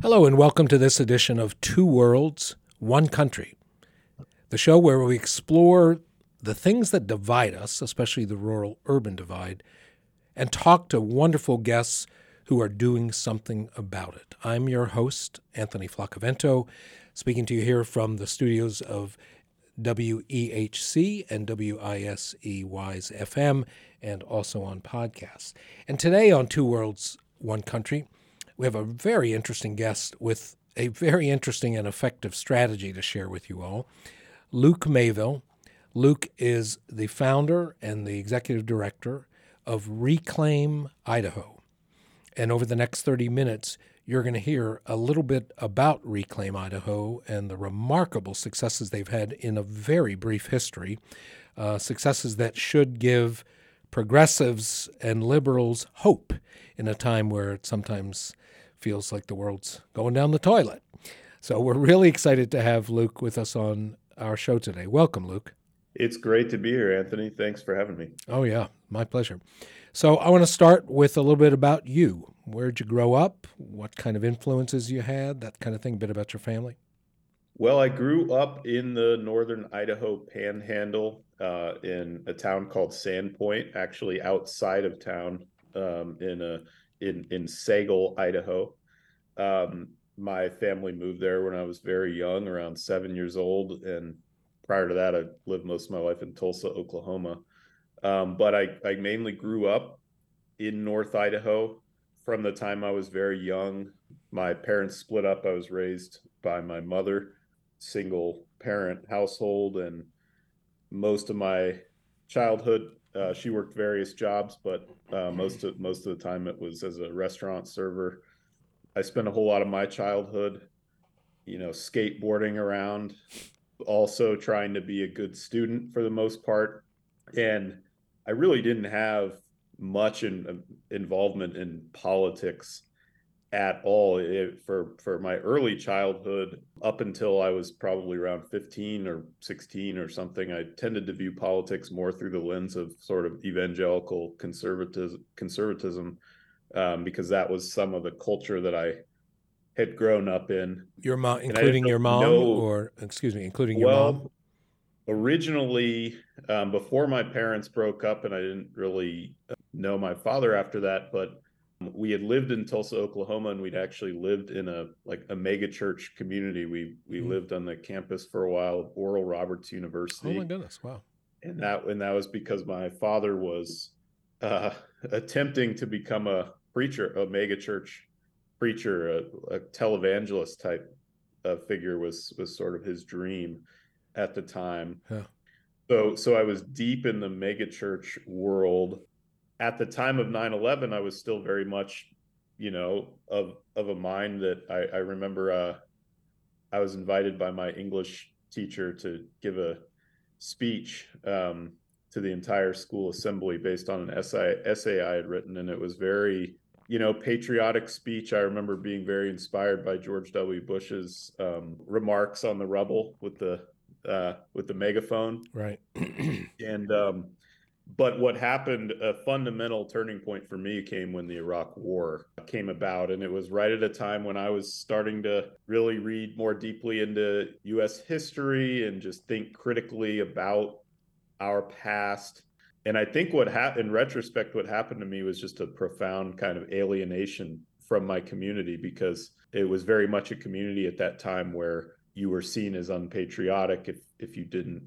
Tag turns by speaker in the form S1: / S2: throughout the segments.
S1: Hello, and welcome to this edition of Two Worlds, One Country, the show where we explore the things that divide us, especially the rural urban divide, and talk to wonderful guests who are doing something about it. I'm your host, Anthony Flaccavento, speaking to you here from the studios of WEHC and WISE Wise FM, and also on podcasts. And today on Two Worlds, One Country, we have a very interesting guest with a very interesting and effective strategy to share with you all. Luke Mayville. Luke is the founder and the executive director of Reclaim Idaho. And over the next 30 minutes, you're going to hear a little bit about Reclaim Idaho and the remarkable successes they've had in a very brief history. Uh, successes that should give progressives and liberals hope in a time where it sometimes feels like the world's going down the toilet. So we're really excited to have Luke with us on our show today. Welcome, Luke.
S2: It's great to be here, Anthony. Thanks for having me.
S1: Oh, yeah, my pleasure. So I want to start with a little bit about you. Where'd you grow up? What kind of influences you had? That kind of thing. A bit about your family.
S2: Well, I grew up in the northern Idaho panhandle uh, in a town called Sandpoint, actually outside of town um, in a in in Sagle, Idaho. Um, my family moved there when I was very young, around seven years old, and prior to that, I lived most of my life in Tulsa, Oklahoma. Um, but I, I mainly grew up in North Idaho from the time I was very young. My parents split up. I was raised by my mother, single parent household, and most of my childhood uh, she worked various jobs, but uh, most of most of the time it was as a restaurant server. I spent a whole lot of my childhood, you know, skateboarding around, also trying to be a good student for the most part, and I really didn't have much in, involvement in politics at all it, for for my early childhood up until I was probably around 15 or 16 or something I tended to view politics more through the lens of sort of evangelical conservatism conservatism um, because that was some of the culture that I had grown up in.
S1: Your mom including your mom know, or excuse me including your well, mom?
S2: originally um, before my parents broke up and I didn't really know my father after that but we had lived in Tulsa, Oklahoma, and we'd actually lived in a like a mega church community. We we mm-hmm. lived on the campus for a while of Oral Roberts University.
S1: Oh my goodness! Wow.
S2: And that and that was because my father was uh, attempting to become a preacher, a mega church preacher, a, a televangelist type of figure was was sort of his dream at the time. Yeah. So so I was deep in the mega church world at the time of 9-11 i was still very much you know of of a mind that i i remember uh i was invited by my english teacher to give a speech um to the entire school assembly based on an essay essay i had written. And it was very you know patriotic speech. I remember being very inspired by george w. Bush's um, remarks on the rubble with the uh, with the megaphone.
S1: Right.
S2: And um but what happened a fundamental turning point for me came when the iraq war came about and it was right at a time when i was starting to really read more deeply into us history and just think critically about our past. And i think what happened in retrospect what happened to me was just a profound kind of alienation from my community because it was very much a community at that time where you were seen as unpatriotic if if you didn't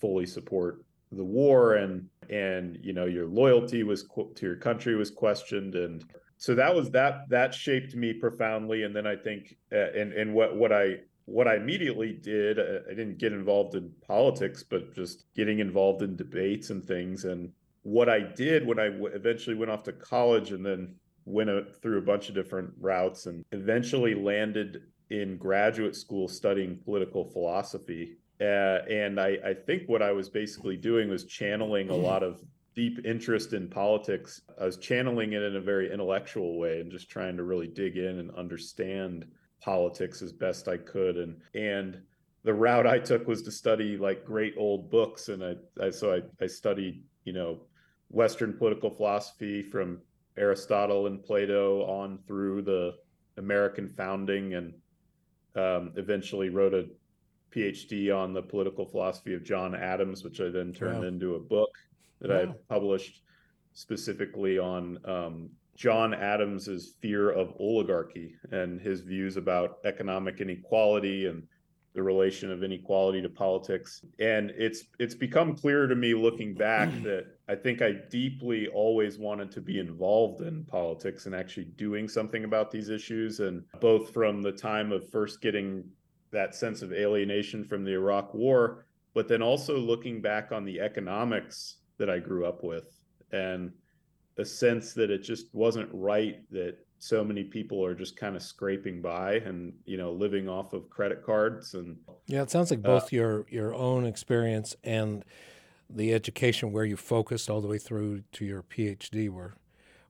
S2: fully support the war and and you know your loyalty was to your country was questioned. And so that was that that shaped me profoundly. And then i think uh, and and what what i what i immediately did uh, i didn't get involved in politics but just getting involved in debates and things. And what i did when I w- eventually went off to college and then went a, through a bunch of different routes and eventually landed in graduate school studying political philosophy uh, and I, I think what I was basically doing was channeling a lot of deep interest in politics. I was channeling it in a very intellectual way and just trying to really dig in and understand politics as best I could. And and the route I took was to study like great old books. And I, I so I, I studied, you know, Western political philosophy from Aristotle and Plato on through the American founding and um, eventually wrote a PhD on the political philosophy of John Adams, which I then turned wow. into a book that wow. I published specifically on um, John Adams's fear of oligarchy and his views about economic inequality and the relation of inequality to politics. And it's it's become clear to me looking back that I think I deeply always wanted to be involved in politics and actually doing something about these issues. And both from the time of first getting that sense of alienation from the Iraq War, but then also looking back on the economics that I grew up with and a sense that it just wasn't right that so many people are just kind of scraping by and you know living off of credit cards and
S1: yeah it sounds like both uh, your your own experience and the education where you focused all the way through to your phd were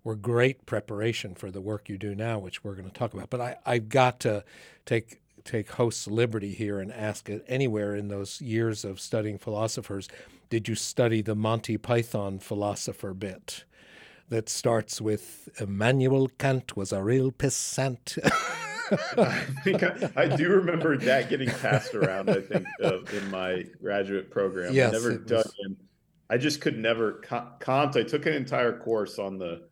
S1: were great preparation for the work you do now which we're going to talk about. But i i've got to take take host's liberty here and ask it anywhere in those years of studying philosophers did you study the monty python philosopher bit that starts with Immanuel Kant was a real pissant.
S2: I think I, I, do remember that getting passed around. I think uh, in my graduate program. Yes, I never dug was... in. I just could never Kant. I took an entire course on the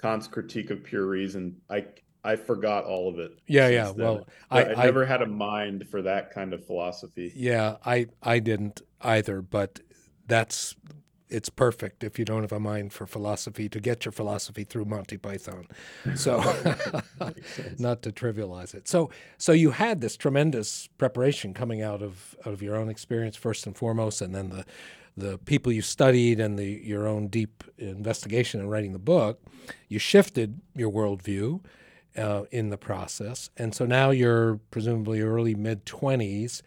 S2: Kant's critique of pure reason. I I forgot all of it.
S1: Yeah, yeah. Then. Well,
S2: I, I, never had a mind for that kind of philosophy.
S1: Yeah, I I didn't either. But that's it's perfect if you don't have a mind for philosophy to get your philosophy through Monty Python. So, not to trivialize it. So, so you had this tremendous preparation coming out of out of your own experience first and foremost, and then the the people you studied and the your own deep investigation and writing the book. You shifted your worldview. Uh, in the process, and so now you're presumably early mid twenties,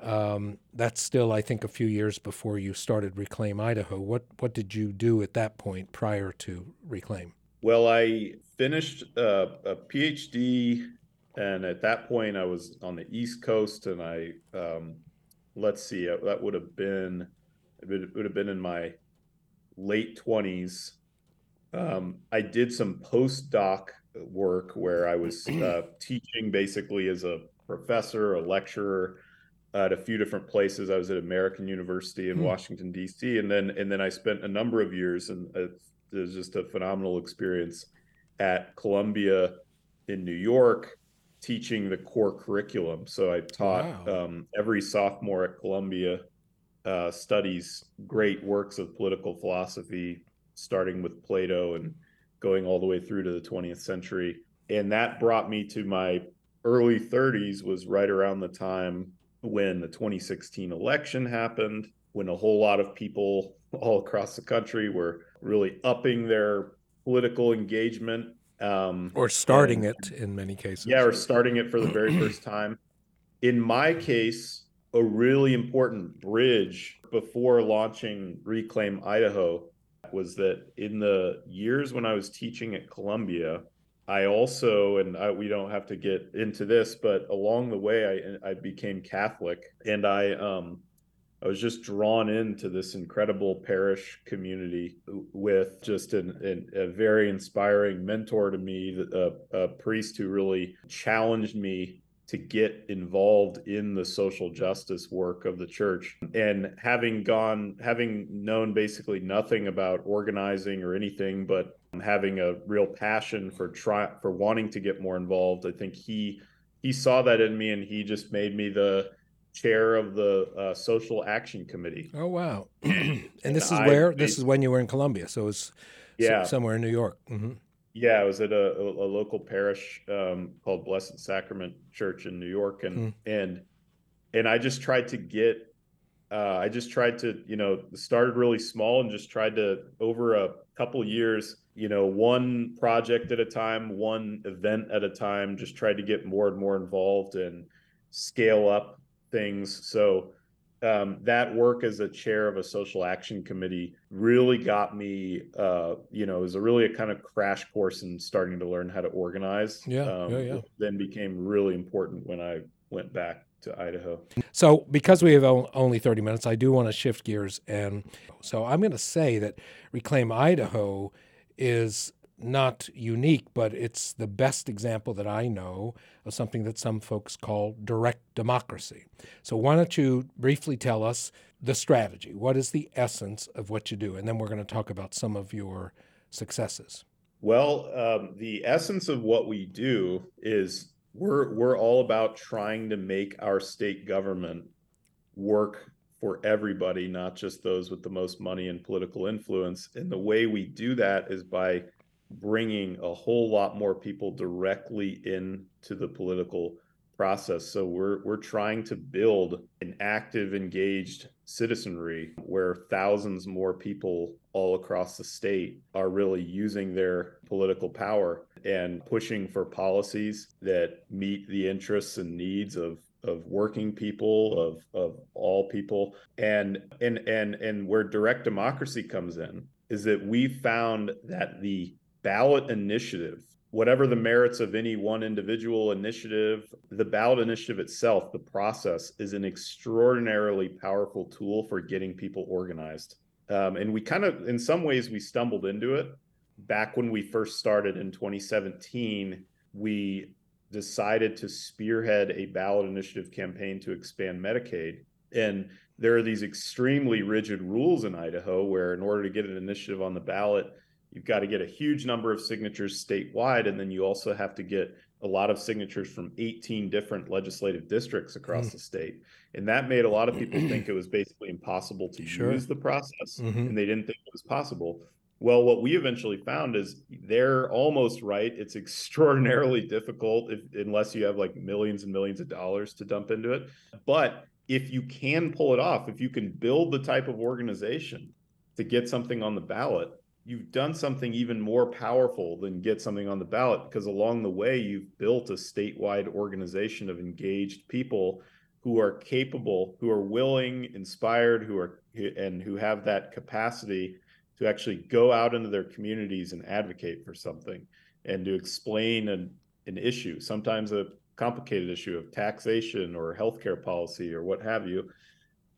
S1: um, that's still, I think, a few years before you started Reclaim Idaho. What what did you do at that point prior to Reclaim?
S2: Well, I finished uh, a PhD, and at that point, I was on the East Coast, and I um, let's see, uh, that would have been it would have been in my late twenties. Um, I did some postdoc work where I was uh, teaching basically as a professor, a lecturer at a few different places. I was at American University in mm. Washington D.C. and then and then I spent a number of years, and it was just a phenomenal experience at Columbia in New York, teaching the core curriculum. So I taught wow. um, every sophomore at Columbia uh, studies great works of political philosophy, starting with Plato and going all the way through to the 20th century. And that brought me to my early 30s. Was right around the time when the 2016 election happened, when a whole lot of people all across the country were really upping their political engagement.
S1: Um, or starting and, it in many cases.
S2: Yeah, or starting it for the very first time. In my case, a really important bridge before launching Reclaim Idaho was that in the years when I was teaching at Columbia, I also, and I, we don't have to get into this, but along the way, I, I became Catholic, and I, um, I was just drawn into this incredible parish community with just an, an, a very inspiring mentor to me, a, a priest who really challenged me to get involved in the social justice work of the church. And having gone, having known basically nothing about organizing or anything, but having a real passion for try for wanting to get more involved, I think he he saw that in me, and he just made me the chair of the uh, social action committee.
S1: Oh wow! and, and this is I, where this is when you were in Columbia, so it's yeah somewhere in New York. Mm-hmm.
S2: Yeah, I was at a, a, local parish um, called Blessed Sacrament Church in New York, and mm. and and I just tried to get. Uh, I just tried to, you know, started really small and just tried to over a couple years, you know, one project at a time, one event at a time, just tried to get more and more involved and scale up things. So um, that work as a chair of a social action committee really got me uh, you know it was a really a kind of crash course in starting to learn how to organize
S1: yeah, um, yeah, yeah.
S2: then became really important when i went back to idaho
S1: so because we have only 30 minutes i do want to shift gears and so i'm going to say that reclaim idaho is not unique, but it's the best example that I know of something that some folks call direct democracy. So, why don't you briefly tell us the strategy? What is the essence of what you do? And then we're going to talk about some of your successes.
S2: Well, um, the essence of what we do is we're we're all about trying to make our state government work for everybody, not just those with the most money and political influence. And the way we do that is by bringing a whole lot more people directly into the political process. So we're we're trying to build an active, engaged citizenry where thousands more people all across the state are really using their political power and pushing for policies that meet the interests and needs of of working people of of all people and and and and where direct democracy comes in is that we found that the ballot initiative whatever the merits of any one individual initiative the ballot initiative itself the process is an extraordinarily powerful tool for getting people organized um, and we kind of in some ways we stumbled into it back when we first started in 2017 we decided to spearhead a ballot initiative campaign to expand Medicaid. And there are these extremely rigid rules in Idaho where, in order to get an initiative on the ballot, you've got to get a huge number of signatures statewide. And then you also have to get a lot of signatures from 18 different legislative districts across mm. the state. And that made a lot of people think it was basically impossible to sure. use the process. Mm-hmm. And they didn't think it was possible. Well, what we eventually found is they're almost right. It's extraordinarily difficult if, unless you have like millions and millions of dollars to dump into it. But if you can pull it off, if you can build the type of organization to get something on the ballot, you've done something even more powerful than get something on the ballot because along the way you've built a statewide organization of engaged people who are capable, who are willing, inspired, who are and who have that capacity to actually go out into their communities and advocate for something and to explain an, an issue, sometimes a complicated issue of taxation or healthcare policy or what have you.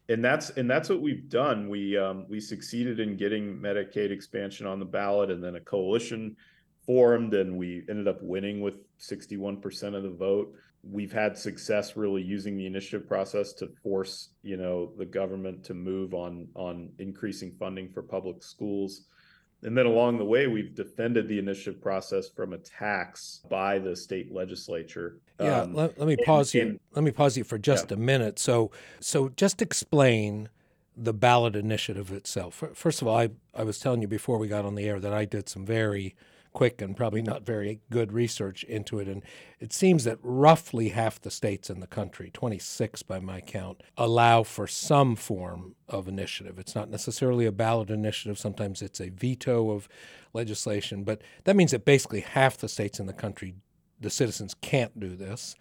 S2: And that's and that's what we've done. We um, we succeeded in getting Medicaid expansion on the ballot, and then a coalition formed, and we ended up winning with 61% of the vote. We've had success really using the initiative process to force you know the government to move on on increasing funding for public schools. And then along the way we've defended the initiative process from attacks by the state legislature
S1: yeah um, let, let, me pause and, you let me pause you for just yeah. a minute so so just explain the ballot initiative itself first of all I, I was telling you before we got on the air that i did some very quick and probably not very good research into it. And it seems that roughly half the states in the country, 26 by my count, allow for some form of initiative. It's not necessarily a ballot initiative, sometimes it's a veto of legislation, but that means that basically half the states in the country, the citizens can't do this.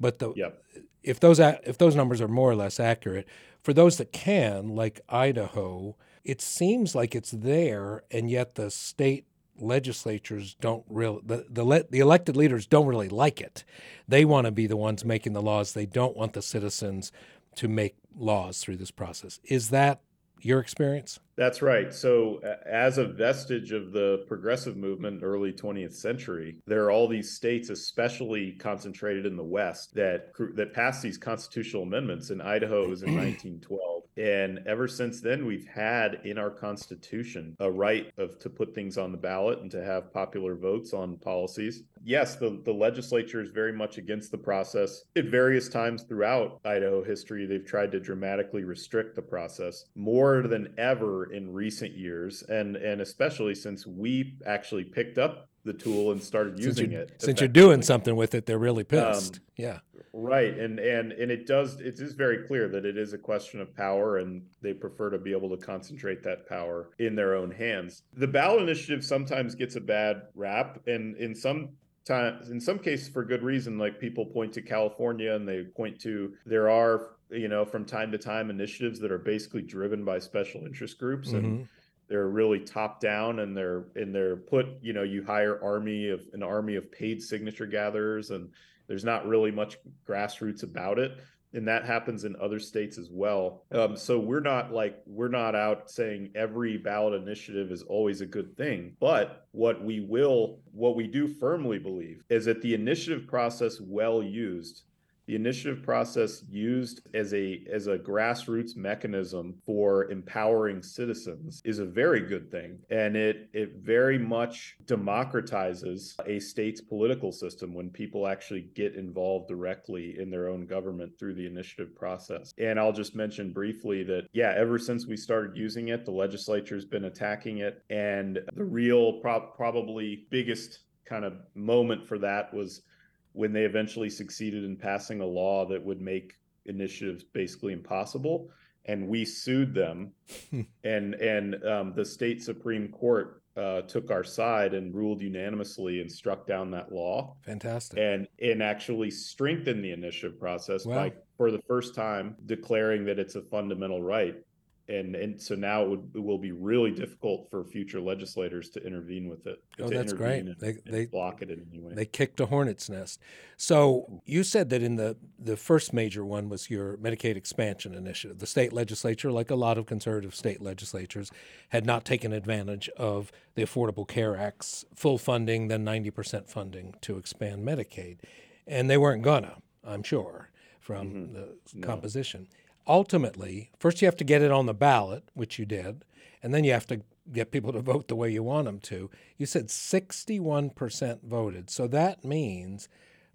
S1: But the, yep. if those if those numbers are more or less accurate, for those that can, like Idaho, it seems like it's there, and yet the state legislatures don't really the, the the elected leaders don't really like it. They want to be the ones making the laws. They don't want the citizens to make laws through this process. Is that your experience?
S2: That's right. So, as a vestige of the progressive movement early 20th century, there are all these states, especially concentrated in the West, that that passed these constitutional amendments. And Idaho was in 1912. And ever since then, we've had in our Constitution a right of to put things on the ballot and to have popular votes on policies. Yes, the, the legislature is very much against the process. At various times throughout Idaho history, they've tried to dramatically restrict the process more than ever in recent years, and and especially since we actually picked up the tool and started using
S1: since
S2: it.
S1: Since you're doing something with it, they're really pissed. Um, yeah.
S2: Right. And and and it does it is very clear that it is a question of power and they prefer to be able to concentrate that power in their own hands. The ballot initiative sometimes gets a bad rap and in some time in some cases for good reason like people point to California and they point to there are you know from time to time initiatives that are basically driven by special interest groups and mm-hmm they're really top down and they're and they're put you know you hire army of an army of paid signature gatherers and there's not really much grassroots about it and that happens in other states as well. Um, so we're not like we're not out saying every ballot initiative is always a good thing, but what we will, what we do firmly believe is that the initiative process, well used, the initiative process used as a as a grassroots mechanism for empowering citizens is a very good thing. And it it very much democratizes a state's political system when people actually get involved directly in their own government through the initiative process. And I'll just mention briefly that yeah ever since we started using it the legislature's been attacking it. And the real pro- probably biggest kind of moment for that was when they eventually succeeded in passing a law that would make initiatives basically impossible and we sued them. And and um, the state supreme court uh, took our side and ruled unanimously and struck down that law.
S1: Fantastic.
S2: And and actually strengthened the initiative process
S1: wow.
S2: by for the first time declaring that it's a fundamental right and and so now it, would, it will be really difficult for future legislators to intervene with it.
S1: Oh, that's great.
S2: And,
S1: they,
S2: and
S1: they
S2: block it in any way.
S1: They kicked a hornet's nest. So you said that in the the first major one was your Medicaid expansion initiative. The state legislature, like a lot of conservative state legislatures, had not taken advantage of the Affordable Care Act's full funding, then ninety percent funding to expand Medicaid, and they weren't gonna. I'm sure from mm-hmm. the no. composition ultimately, first you have to get it on the ballot, which you did, and then you have to get people to vote the way you want them to. You said 61% voted. So that means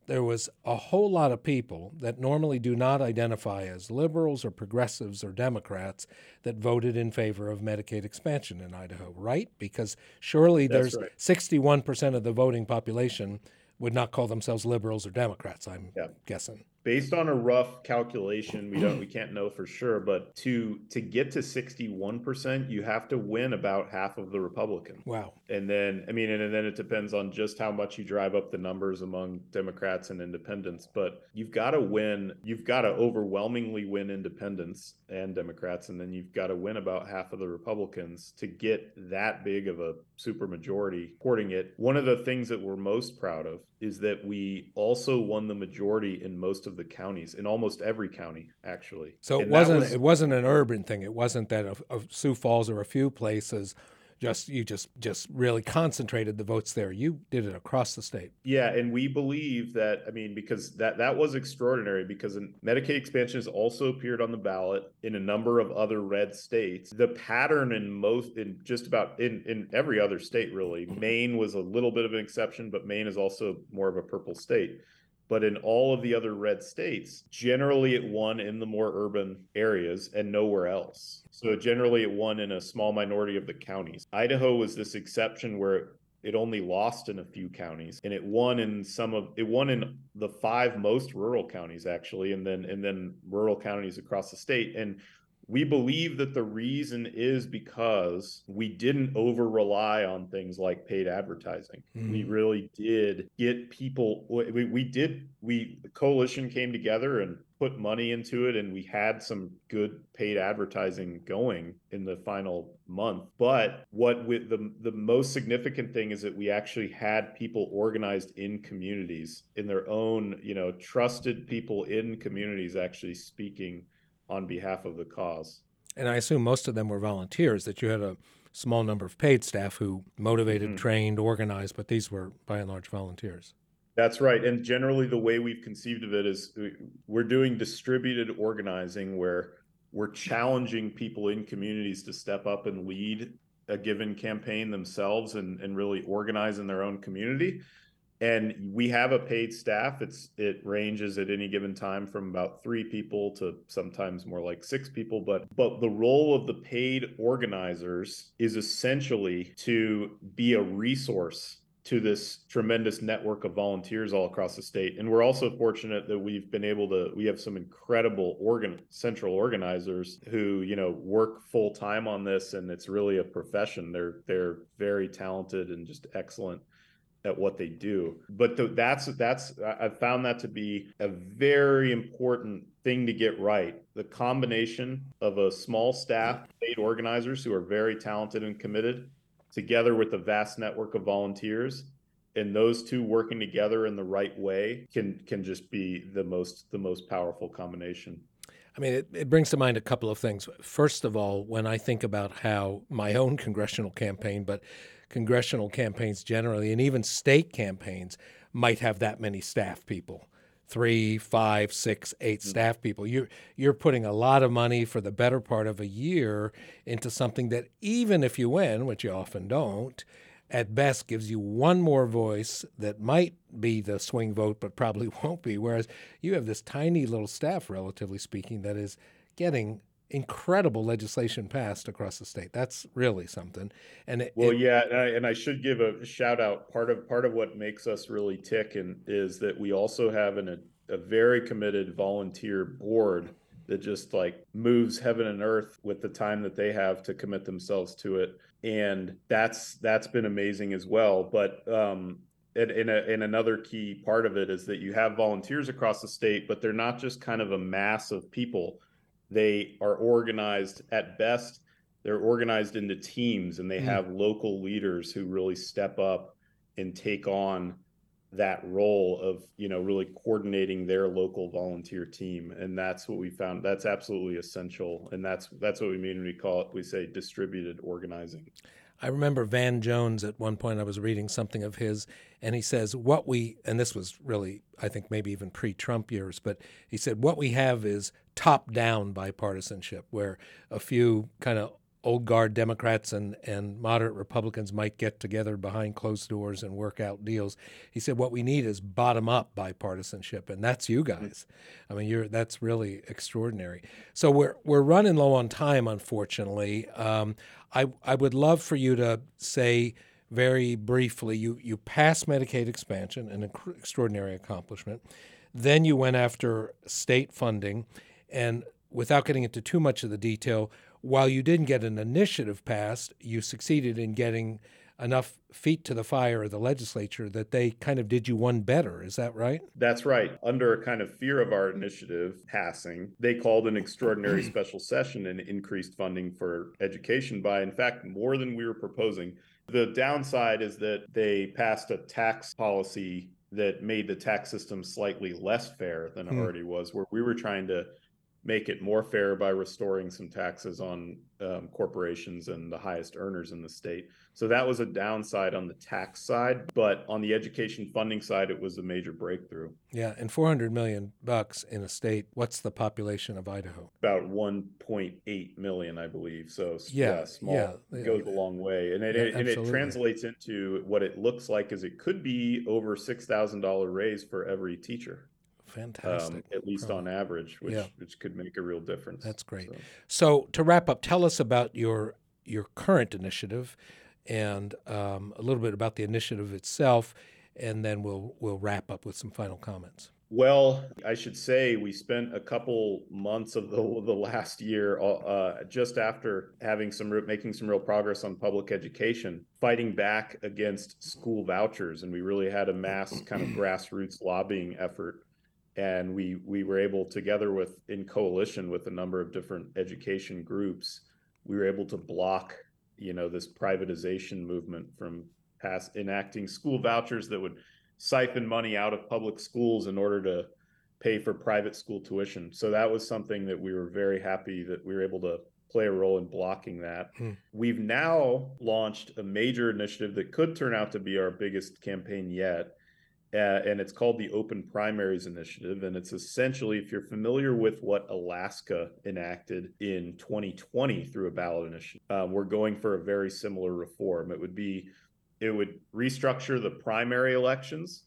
S1: there was a whole lot of people that normally do not identify as liberals or progressives or Democrats that voted in favor of Medicaid expansion in Idaho, right? Because surely That's there's right. 61% of the voting population would not call themselves liberals or Democrats, I'm yeah. guessing
S2: based on a rough calculation we don't we can't know for sure but to to get to 61% you have to win about half of the republican.
S1: Wow.
S2: And then i mean and, then it depends on just how much you drive up the numbers among democrats and independents but you've got to win you've got to overwhelmingly win independents and democrats and then you've got to win about half of the republicans to get that big of a supermajority supporting it. One of the things that we're most proud of is that we also won the majority in most of the counties, in almost every county, actually.
S1: So it wasn't was, it wasn't an urban thing. It wasn't that of, of Sioux Falls or a few places just you just just really concentrated the votes there. You did it across the state.
S2: Yeah and we believe that i mean because that that was extraordinary because medicaid expansion has also appeared on the ballot in a number of other red states. The pattern in most in just about in in every other state really. Mm-hmm. Maine was a little bit of an exception but maine is also more of a purple state but in all of the other red states, generally it won in the more urban areas and nowhere else. So generally it won in a small minority of the counties. Idaho was this exception where it only lost in a few counties and it won in some of it won in the five most rural counties actually and then and then rural counties across the state and we believe that the reason is because we didn't over rely on things like paid advertising. Mm. We really did get people. We, we did. We the coalition came together and put money into it, and we had some good paid advertising going in the final month. But what with the the most significant thing is that we actually had people organized in communities, in their own, you know, trusted people in communities actually speaking on behalf of the cause.
S1: And I assume most of them were volunteers, that you had a small number of paid staff who motivated, mm-hmm. trained, organized, but these were by and large volunteers.
S2: That's right. And generally, the way we've conceived of it is we're doing distributed organizing where we're challenging people in communities to step up and lead a given campaign themselves and, and really organize in their own community and we have a paid staff. It's it ranges at any given time from about three people to sometimes more like six people. But but the role of the paid organizers is essentially to be a resource to this tremendous network of volunteers all across the state. And we're also fortunate that we've been able to we have some incredible organ central organizers who you know work full time on this and it's really a profession. They're they're very talented and just excellent at what they do. But the, that's that's I've found that to be a very important thing to get right. The combination of a small staff, paid organizers who are very talented and committed, together with a vast network of volunteers, and those two working together in the right way can can just be the most the most powerful combination.
S1: I mean, it, it brings to mind a couple of things. First of all, when I think about how my own congressional campaign, but congressional campaigns generally, and even state campaigns might have that many staff people three, five, six, eight mm-hmm. staff people. You're you're putting a lot of money for the better part of a year into something that even if you win, which you often don't, at best gives you one more voice that might be the swing vote, but probably won't be. Whereas you have this tiny little staff, relatively speaking, that is getting incredible legislation passed across the state. That's really something. And it,
S2: well, it, yeah, and I, and I, should give a shout out. Part of part of what makes us really tick and is that we also have an, a, a very committed volunteer board that just like moves heaven and earth with the time that they have to commit themselves to it and that's that's been amazing as well but um and, and, a, and another key part of it is that you have volunteers across the state but they're not just kind of a mass of people they are organized at best they're organized into teams and they mm. have local leaders who really step up and take on that role of you know really coordinating their local volunteer team. And that's what we found that's absolutely essential. And that's that's what we mean when we call it we say distributed organizing
S1: i remember van jones at one point i was reading something of his and he says what we and this was really i think maybe even pre-trump years but he said what we have is top down bipartisanship where a few kind of old guard Democrats and, and moderate Republicans might get together behind closed doors and work out deals. He said, "What we need is bottom up bipartisanship, and that's you guys. I mean, you're that's really extraordinary. So we're we're running low on time, unfortunately. Um, I I would love for you to say." Very briefly, you, you passed Medicaid expansion, an extraordinary accomplishment. Then you went after state funding, and without getting into too much of the detail, while you didn't get an initiative passed, you succeeded in getting enough feet to the fire of the legislature that they kind of did you one better. Is that right?
S2: That's right. Under a kind of fear of our initiative passing, they called an extraordinary special session and increased funding for education by, in fact, more than we were proposing. The downside is that they passed a tax policy that made the tax system slightly less fair than it hmm. already was, where we were trying to make it more fair by restoring some taxes on um, corporations and the highest earners in the state. So that was a downside on the tax side, but on the education funding side, it was a major breakthrough.
S1: Yeah, and 400 million bucks in a state. What's the population of Idaho?
S2: About 1.8 million, I believe. So yeah, yeah small yeah, goes a long way, and it, yeah, and it translates into what it looks like is it could be over six thousand dollar raise for every teacher.
S1: Fantastic. Um,
S2: at least on average, which yeah. which could make a real difference.
S1: That's great. So. so. to wrap up, tell us about your your current initiative, and um, a little bit about the initiative itself, and then we'll we'll wrap up with some final comments.
S2: Well, I should say we spent a couple months of the the last year, uh, just after having some making some real progress on public education, fighting back against school vouchers, and we really had a mass kind of grassroots lobbying effort and we we were able together with in coalition with a number of different education groups we were able to block you know this privatization movement from pass enacting school vouchers that would siphon money out of public schools in order to pay for private school tuition so that was something that we were very happy that we were able to play a role in blocking that. Hmm. We've now launched a major initiative that could turn out to be our biggest campaign yet uh, and it's called the Open Primaries Initiative. And it's essentially, if you're familiar with what Alaska enacted in 2020 through a ballot initiative, um, we're going for a very similar reform. It would be, it would restructure the primary elections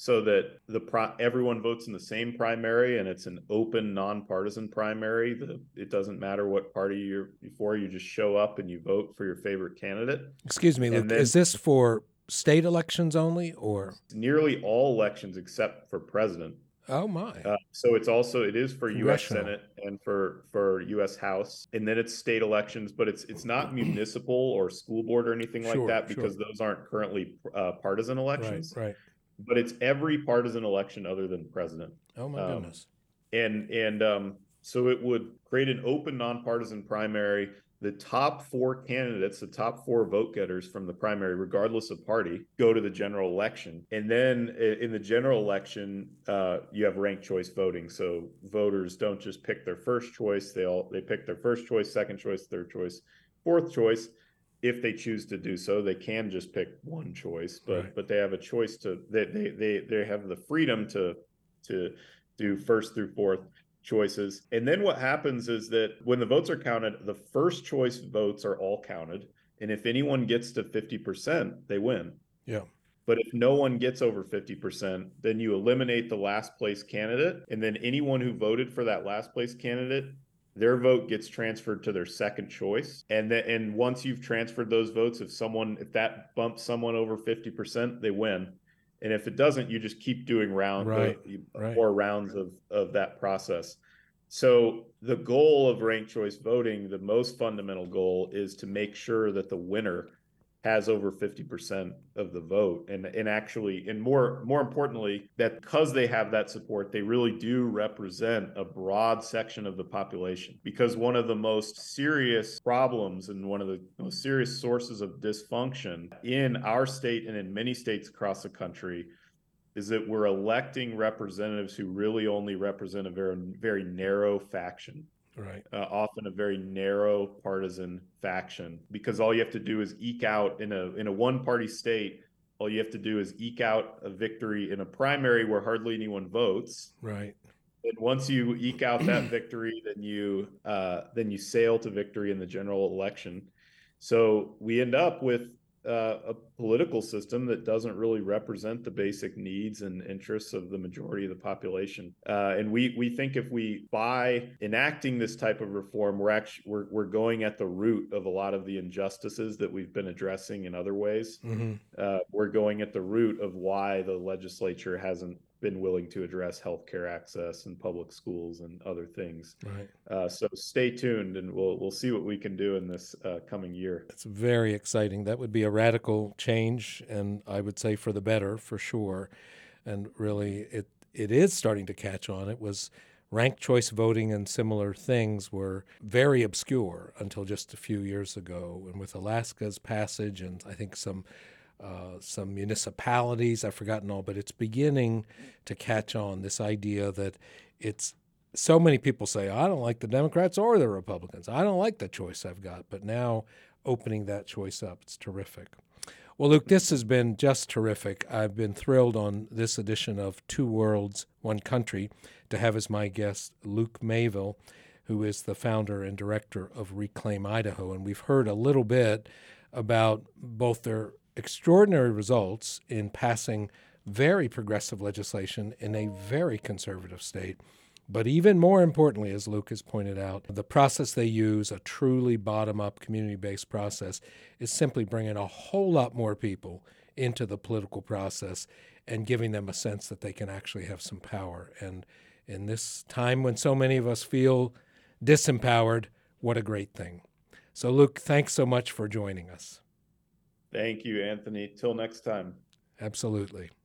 S2: so that the pro- everyone votes in the same primary and it's an open nonpartisan primary the, it doesn't matter what party you're for you just show up and you vote for your favorite candidate
S1: excuse me Luke, then, is this for state elections only, or
S2: nearly all elections except for president.
S1: Oh my!
S2: Uh, so it's also it is for U.S. Senate and for for U.S. House, and then it's state elections, but it's it's not municipal or school board or anything sure, like that because sure. those aren't currently uh, partisan elections.
S1: Right, right.
S2: But it's every partisan election other than president.
S1: Oh my um, goodness!
S2: And and um, so it would create an open nonpartisan primary the top four candidates, the top four vote getters from the primary, regardless of party, go to the general election. And then in the general election, uh, you have ranked choice voting. So voters don't just pick their first choice; they all they pick their first choice, second choice, third choice, fourth choice. If they choose to do so, they can just pick one choice, but right. but they have a choice to they, they they they have the freedom to to do first through fourth choices. And then what happens is that when the votes are counted, the first choice votes are all counted. And if anyone gets to 50%, they win.
S1: Yeah.
S2: But if no one gets over 50%, then you eliminate the last place candidate. And then anyone who voted for that last place candidate, their vote gets transferred to their second choice. And then and once you've transferred those votes, if someone if that bumps someone over 50%, they win and if it doesn't you just keep doing round
S1: right,
S2: uh, right. more rounds of of that process so the goal of ranked choice voting the most fundamental goal is to make sure that the winner has over 50% of the vote. And and actually and more more importantly that because they have that support they really do represent a broad section of the population. Because one of the most serious problems and one of the most serious sources of dysfunction in our state and in many states across the country is that we're electing representatives who really only represent a very very narrow faction
S1: right.
S2: uh, often a very narrow partisan faction because all you have to do is eke out in a in a one party state all you have to do is eke out a victory in a primary where hardly anyone votes.
S1: Right.
S2: And once you eke out that victory then you uh, then you sail to victory in the general election. So we end up with uh, a political system that doesn't really represent the basic needs and interests of the majority of the population. Uh, and we we think if we by enacting this type of reform, we're actually we're we're going at the root of a lot of the injustices that we've been addressing in other ways. Mm-hmm. Uh, we're going at the root of why the legislature hasn't been willing to address healthcare access and public schools and other things.
S1: Right.
S2: Uh, so stay tuned, and we'll we'll see what we can do in this uh, coming year.
S1: It's very exciting. That would be a radical change, and I would say for the better, for sure. And really, it it is starting to catch on. It was ranked choice voting and similar things were very obscure until just a few years ago. And with Alaska's passage, and I think some uh, some municipalities. I've forgotten all, but it's beginning to catch on this idea that it's so many people say, I don't like the Democrats or the Republicans. I don't like the choice I've got. But now opening that choice up, it's terrific. Well, Luke, this has been just terrific. I've been thrilled on this edition of Two Worlds, One Country to have as my guest Luke Mayville, who is the founder and director of Reclaim Idaho. And we've heard a little bit about both their extraordinary results in passing very progressive legislation in a very conservative state. But even more importantly, as Luke has pointed out, the process they use, a truly bottom up community based process, is simply bringing a whole lot more people into the political process and giving them a sense that they can actually have some power. And in this time when so many of us feel disempowered, what a great thing. So, Luke, thanks so much for joining us.
S2: Thank you, Anthony. Till next time.
S1: Absolutely.